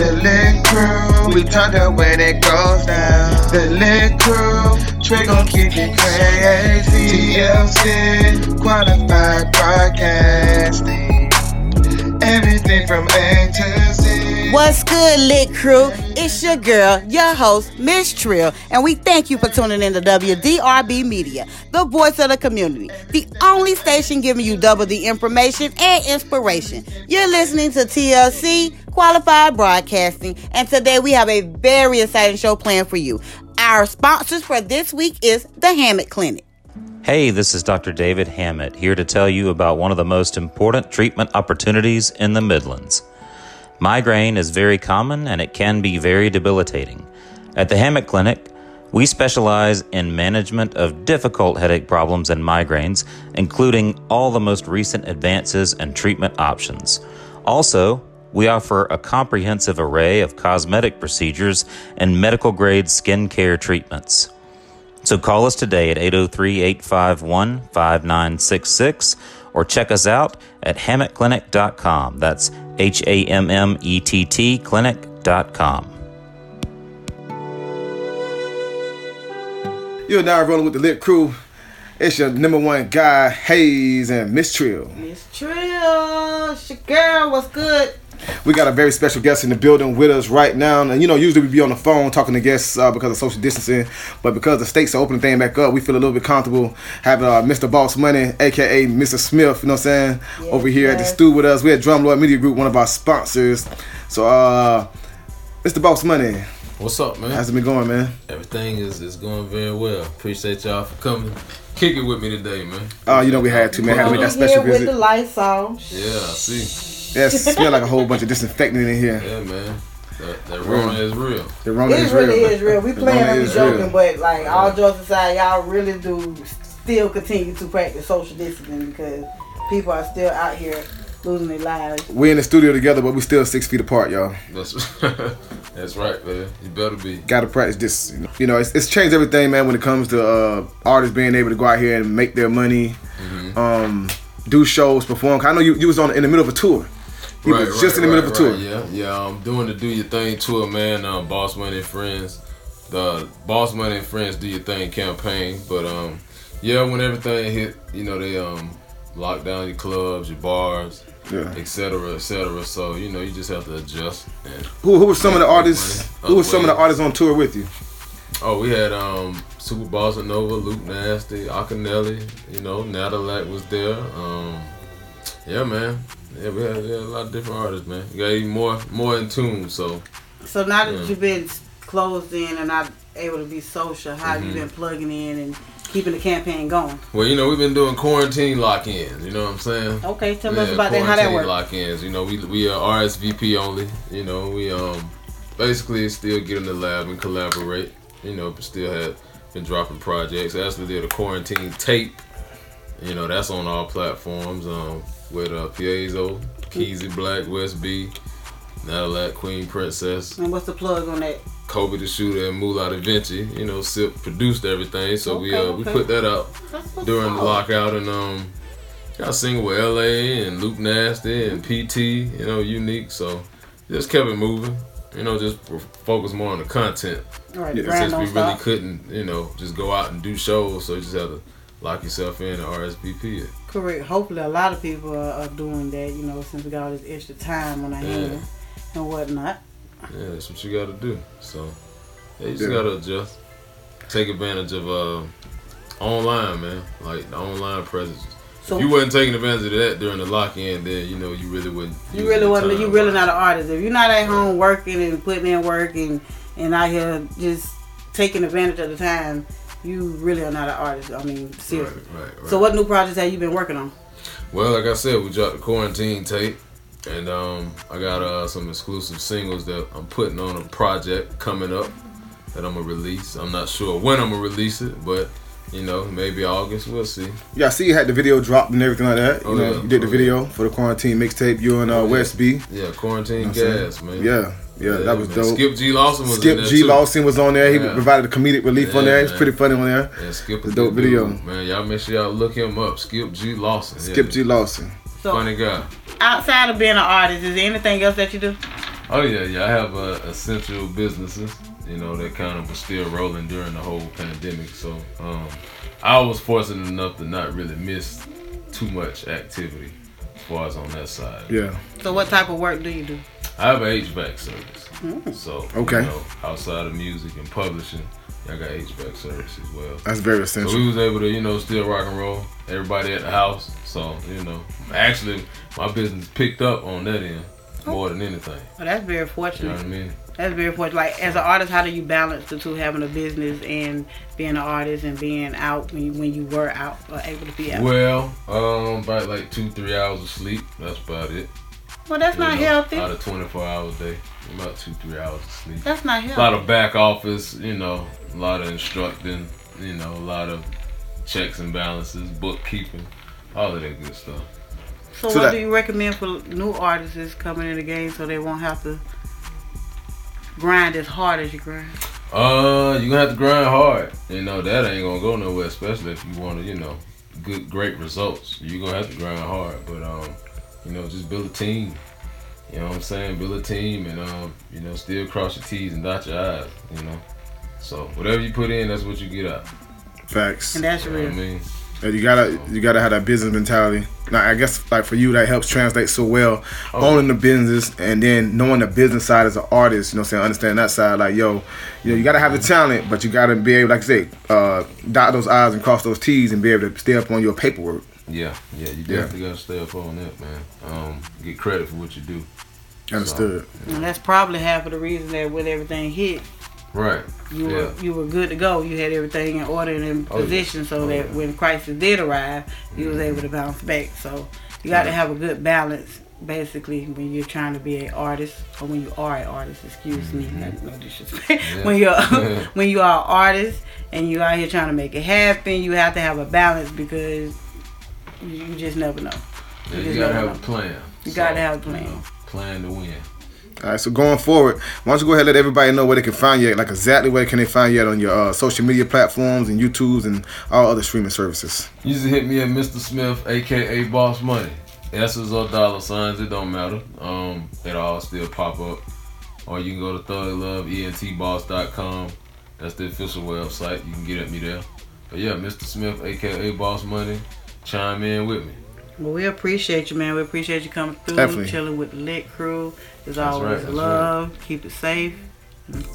The lit crew, we up when it goes down. The lit crew, Trey gon' keep it crazy. TLC, qualified broadcasting. Everything from A to Z. What's good, lit crew? It's your girl, your host, Miss Trill, and we thank you for tuning in to WDRB Media, the voice of the community, the only station giving you double the information and inspiration. You're listening to TLC Qualified Broadcasting, and today we have a very exciting show planned for you. Our sponsors for this week is the Hammett Clinic. Hey, this is Dr. David Hammett here to tell you about one of the most important treatment opportunities in the Midlands. Migraine is very common and it can be very debilitating. At the Hammett Clinic, we specialize in management of difficult headache problems and migraines, including all the most recent advances and treatment options. Also, we offer a comprehensive array of cosmetic procedures and medical grade skin care treatments. So call us today at 803 851 5966 or check us out at hammettclinic.com. That's H A M M E T T clinic.com. You're now rolling with the lit crew. It's your number one guy, Hayes and Miss Trill. Miss Trill, it's your girl, what's good? We got a very special guest in the building with us right now. And you know, usually we be on the phone talking to guests uh, because of social distancing, but because the states are opening thing back up, we feel a little bit comfortable having uh, Mr. Boss Money, aka Mr. Smith, you know what I'm saying, Yes, over here at the yes. stew with us. We're at Drum Lord Media Group, one of our sponsors. So, uh, Mr. Boss Money, What's up, man? how's it been going, man? Everything is, is going very well. Appreciate y'all for coming, kick it with me today, man. Oh, you know we had to, man. Had to make that special here with the lights on. Yeah, I see. Yeah, it smell like a whole bunch of disinfectant in here. Yeah, man. That, that Rona is real. The Rona It is really real. is real. We The playing Rona and we is joking, real. but like all jokes aside, y'all really do still continue to practice social distancing because people are still out here losing their lives. We in the studio together, but we still six feet apart, y'all. That's that's right, man. You better be. Gotta practice this. You know, you know it's, it's changed everything, man. When it comes to uh, artists being able to go out here and make their money, Mm-hmm. um, do shows, perform. I know you, you was on in the middle of a tour. You was just in the middle of a tour. Yeah, yeah. I'm doing the Do Your Thing tour, man. Um, Boss Money and Friends, the Boss Money and Friends Do Your Thing campaign. But um, yeah, when everything hit, you know they um lock down your clubs, your bars, Yeah. et cetera, et cetera. So you know you just have to adjust. And Who, who were some of the artists? Who were some of the artists on tour with you? oh, we had um Super Bossa Nova, Luke Nasty, Akinelli. You know, Nadalak was there. Um, yeah, man. Yeah, we had, we a lot of different artists, man. We got even more more in tune. So. So now that Yeah. you've been closed in and not able to be social, how you Mm-hmm. been plugging in and keeping the campaign going? Well, you know, we've been doing quarantine lock-ins. You know what I'm saying? Okay, tell Yeah, us about that. How that works? Lock-ins. You know, we we are RSVP only. You know, we um basically still get in the lab and collaborate. You know, but still have been dropping projects. Actually, did a quarantine tape. You know, that's on all platforms. Um, with uh, Piezo, Keezy Black, West B, Natalat, Queen Princess, And what's the plug on that? Kobe the Shooter, and Moolah Da Vinci. You know, Sip produced everything, so we Okay, uh, we put that out during the lockout and um got a single with LA and Luke Nasty and PT, you know, unique. So just kept it moving. You know, just focus more on the content. All right, Yeah, Since we really stop. couldn't, you know, just go out and do shows, so you just have to lock yourself in and RSVP it. Correct. Hopefully, a lot of people are, are doing that. You know, since we got all this extra time on our Yeah. hands and whatnot. Yeah, that's what you gotta do. So yeah, you just Yeah. gotta adjust. Take advantage of uh online, man. Like the online presence. So if you wasn't taking advantage of that during the lock in, then you know you really wouldn't. You really the wasn't. time You really not an artist. If you're not at home working and putting in work and and out here just taking advantage of the time, you really are not an artist. I mean, seriously. right, right. So, what new projects have you been working on? Well, like I said, we dropped the quarantine tape, and um, I got uh, some exclusive singles that I'm putting on a project coming up that I'm gonna release. I'm not sure when I'm gonna release it, but you know, maybe August. We'll see. Yeah, I see you had the video dropped and everything like that. Oh, you know, yeah. you did the Oh, video for the quarantine mixtape. You and uh, Oh, yeah. West B. Yeah, quarantine know what I'm saying? gas, man. Yeah, yeah, that was dope. Skip G Lawson was in Skip there G too. Lawson was on there. He Yeah. provided a comedic relief on Yeah, there. It's man. pretty funny on there. Yeah, Skip The is dope video. dude, man. Y'all make sure y'all look him up. Skip G Lawson. Skip Yeah. G Lawson. So, Funny guy. outside of being an artist, is there anything else that you do? Oh yeah, yeah. I have uh, essential businesses, you know, that kind of was still rolling during the whole pandemic. So um, I was fortunate enough to not really miss too much activity as far as on that side. Yeah. So what type of work do you do? I have an HVAC service. So Okay. you know, outside of music and publishing, I got HVAC service as well. That's very essential. So we was able to, you know, still rock and roll. Everybody at the house. So, you know, actually my business picked up on that end more than anything. Well, that's very You know fortunate. what I mean? That's very fortunate. Like as an artist, how do you balance the two, having a business and being an artist and being out when you, when you were out or able to be out? Well, Well, um, about like two, three hours of sleep. That's about it. That's You not know, healthy. Out of 24 hours a day, about two, three hours of sleep. That's not healthy. A lot of back office, you know, a lot of instructing, you know, a lot of checks and balances, bookkeeping, all of that good stuff. So, So what that- do you recommend for new artists coming in the game so they won't have to grind as hard as you grind? Uh, you gonna have to grind hard. You know that ain't gonna go nowhere, especially if you want to, you know, good, great results. You are gonna have to grind hard, but um, you know, just build a team. You know what I'm saying? Build a team, and um, you know, still cross your T's and dot your I's. You know, so whatever you put in, that's what you get out. Facts. And that's You know what I mean? And you gotta you gotta have that business mentality. Now I guess like for you that helps translate so well, Oh. owning the business and then knowing the business side as an artist. You know, what I'm saying understand that side. Like yo, you know, you gotta have the talent, but you gotta be able, like I say, uh, dot those I's and cross those T's and be able to stay up on your paperwork. Yeah, yeah, you definitely gotta stay up on that, man. Um, get credit for what you do. Understood. And that's probably half of the reason that when everything hit, Right. you yeah. were you were good to go. You had everything in order and in Oh, yeah. position, so Oh, that yeah. Mm-hmm. when crisis did arrive, you was able to bounce back. So you got to Right. have a good balance, basically, when you're trying to be an artist or when you are an artist. Excuse me, not- no disrespect. Mm-hmm. Yeah. when you're when you are an artist and you're out here trying to make it happen, you have to have a balance because you, you just never know. Yeah, You you just gotta never have a plan. You gotta have a you plan. know, plan to win. All right, so going forward, why don't you go ahead and let everybody know where they can find you, at, like exactly where can they find you at on your uh, social media platforms and YouTubes and all other streaming services. You just hit me at Mr. Smith, aka Boss Money. S's or dollar signs, it don't matter. Um, it all still pop up. Or you can go to thugloveentboss.com. That's the official website. You can get at me there. But yeah, Mr. Smith, aka Boss Money, chime in with me. Well, we appreciate you, man. We appreciate you coming through, Definitely. chilling with the Lit Crew. It's That's always right, that's love. Keep it safe.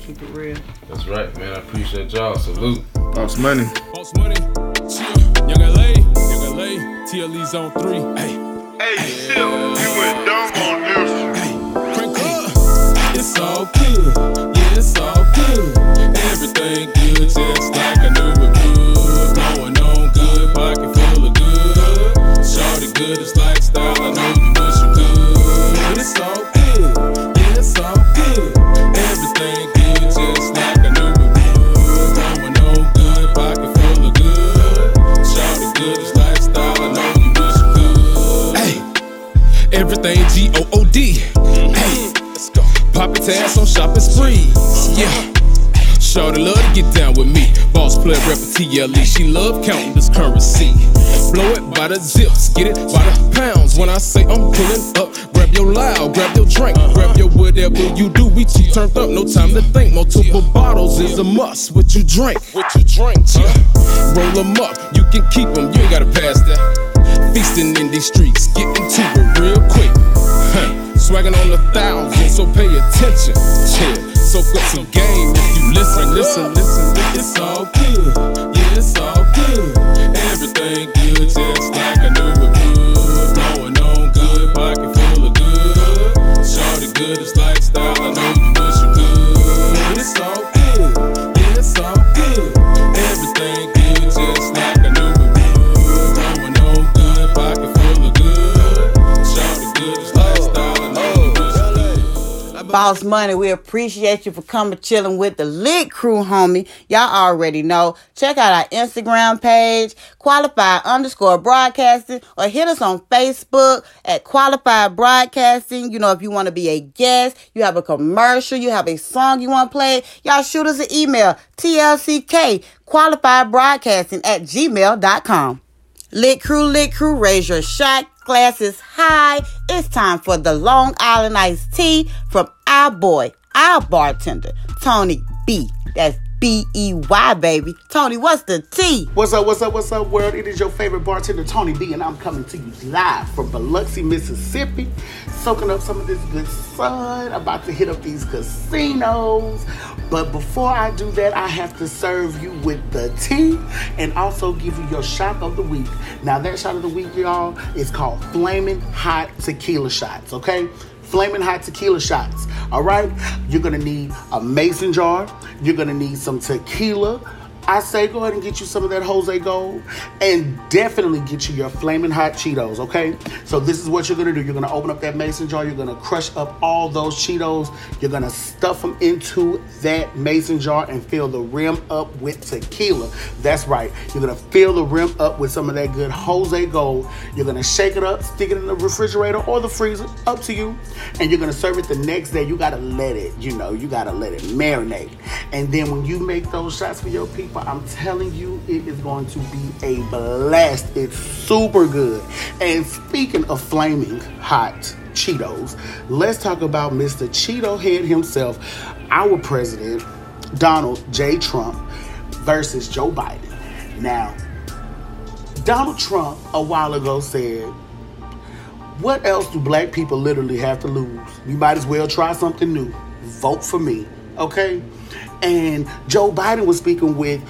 Keep it real. That's right, man. I appreciate y'all. Salute. Boss money. Boss money. Young LA, Young LA, TLE's on three. Hey, Hey, Silk, you went dumb on this. hey, crank up. It's all Everything G O O D. Hey. Pop its ass on shopping sprees. Yeah. Shorty love to get down with me. Boss player rep for TLE. She love counting this currency. Blow it by the zips, get it by the pounds. When I say I'm pulling up, grab your loud, grab your drink, grab your whatever you do. We too turned up, no time to think. Multiple bottles is a must. What you drink? What you drink? Roll 'em up, you can keep 'em. You ain't gotta pass that. Feasting in these streets, getting to Swagging on a thousand, so pay attention. Chill, soak up some game if you listen, listen, listen. It's all Boss Money, we appreciate you for coming chilling with the Lit Crew, homie. Y'all already know. Check out our Instagram page, qualified underscore broadcasting, or hit us on Facebook at qualified broadcasting. You know, if you want to be a guest, you have a commercial, you have a song you want to play, y'all shoot us an email, TLCK qualified broadcasting at gmail.com. Lit Crew, Lit Crew, raise your shot, glasses high. It's time for the Long Island iced tea from our boy, our bartender, Tony B. That's B E Y, baby. Tony, what's the T? What's up, what's up, what's up, world? It is your favorite bartender, Tony B, and I'm coming to you live from Biloxi, Mississippi, soaking up some of this good sun, about to hit up these casinos. But before I do that, I have to serve you with the tea and also give you your shot of the week. Now, that shot of the week, y'all, is called Flaming Hot Tequila Shots, okay? Flaming Hot Tequila Shots. All right, you're gonna need a mason jar. You're gonna need some tequila. I say go ahead and get you some of that Jose Gold and definitely get you your flaming hot Cheetos, okay? So this is what you're gonna do. You're gonna open up that mason jar, you're gonna crush up all those Cheetos, you're gonna stuff them into that mason jar and fill the rim up with tequila. That's right. You're gonna fill the rim up with some of that good Jose Gold. You're gonna shake it up, stick it in the refrigerator or the freezer, up to you. And you're gonna serve it the next day. You gotta let it, you know, you gotta let it marinate. And then when you make those shots for your people, I'm telling you, it is going to be a blast. It's super good. And speaking of flaming hot Cheetos, let's talk about Mr. Cheeto Head himself, our president, Donald J. Trump, versus Joe Biden. Now, Donald Trump a while ago said, What else do black people literally have to lose? You might as well try something new. Vote for me, okay? And Joe Biden was speaking with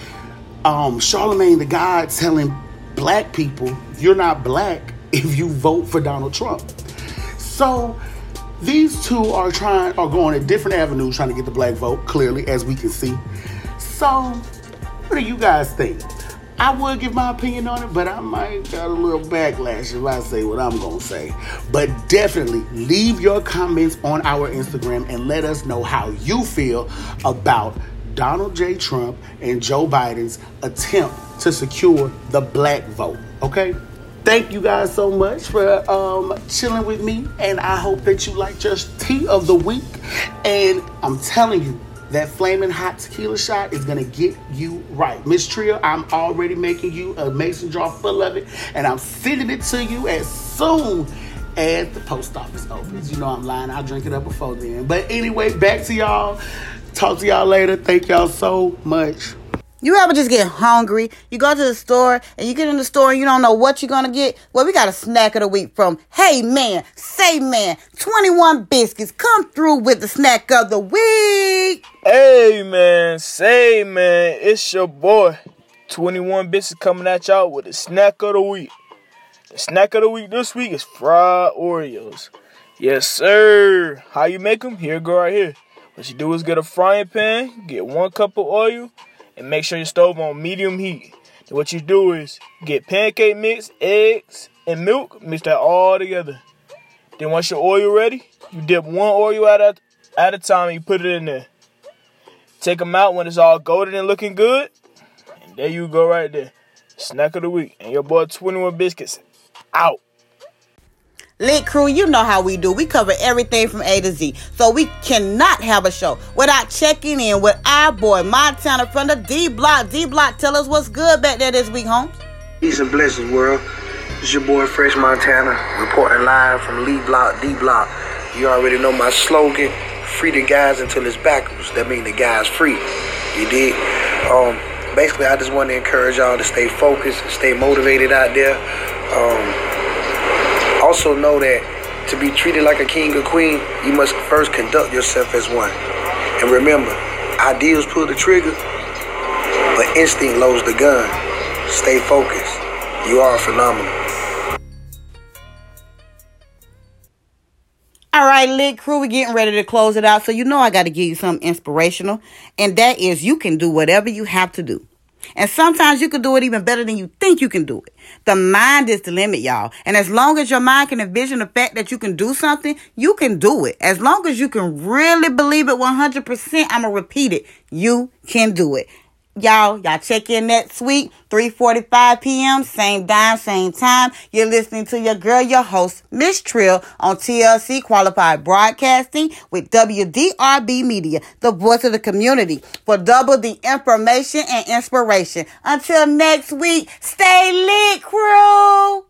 um, Charlemagne the God telling black people, you're not black if you vote for Donald Trump. So these two are trying are going a different avenues trying to get the black vote, clearly, as we can see. So what do you guys think? I would give my opinion on it, but I might got a little backlash if I say what I'm gonna say. But definitely leave your comments on our Instagram and let us know how you feel about Donald J. Trump and Joe Biden's attempt to secure the black vote. Okay? Thank you guys so much for um, chilling with me, and I hope that you liked your tea of the week. And I'm telling you, that flaming hot tequila shot is gonna get you right. Miss Trill, I'm already making you a mason jar full of it, and I'm sending it to you as soon as the post office opens. You know I'm lying, I'll drink it up before then. But anyway, back to y'all. Talk to y'all later. Thank y'all so much. You ever just get hungry? You go to the store and you get in the store and you don't know what you're gonna get? Well, we got a snack of the week from Hey Man, Say Man, 21 Biscuits. Come through with the snack of the week. Hey man, say man, it's your boy. 21 Biscuits coming at y'all with the snack of the week. The snack of the week this week is fried Oreos. Yes, sir. How you make them? Here go right here. What you do is get a frying pan, get one cup of oil, and make sure your stove on medium heat. Then what you do is get pancake mix, eggs, and milk, mix that all together. Then once your oil ready, you dip one oil at a, at a time and you put it in there. Take them out when it's all golden and looking good. And there you go right there. Snack of the week. And your boy 21 Biscuits out. Lit crew, you know how we do. We cover everything from A to Z. So we cannot have a show without checking in with our boy Montana from the D Block. D Block, tell us what's good back there this week, Holmes. Peace and blessings, world. It's your boy Fresh Montana, reporting live from Lee Block, D Block. You already know my slogan, free the guys until it's backwards. That means the guys free. You dig? Um, basically, I just want to encourage y'all to stay focused, stay motivated out there. Um, also know that to be treated like a king or queen, you must first conduct yourself as one. And remember, ideals pull the trigger, but instinct loads the gun. Stay focused. You are phenomenal. All right, lit crew, we're getting ready to close it out. So you know I got to give you something inspirational, and that is you can do whatever you have to do. And sometimes you can do it even better than you think you can do it. The mind is the limit, y'all. And as long as your mind can envision the fact that you can do something, you can do it. As long as you can really believe it 100%, I'm going to repeat it. You can do it. Y'all, y'all check in next week, 3.45 p.m., same dime, same time. You're listening to your girl, your host, Miss Trill, on TLC Qualified Broadcasting with WDRB Media, the voice of the community, for double the information and inspiration. Until next week, stay lit, crew!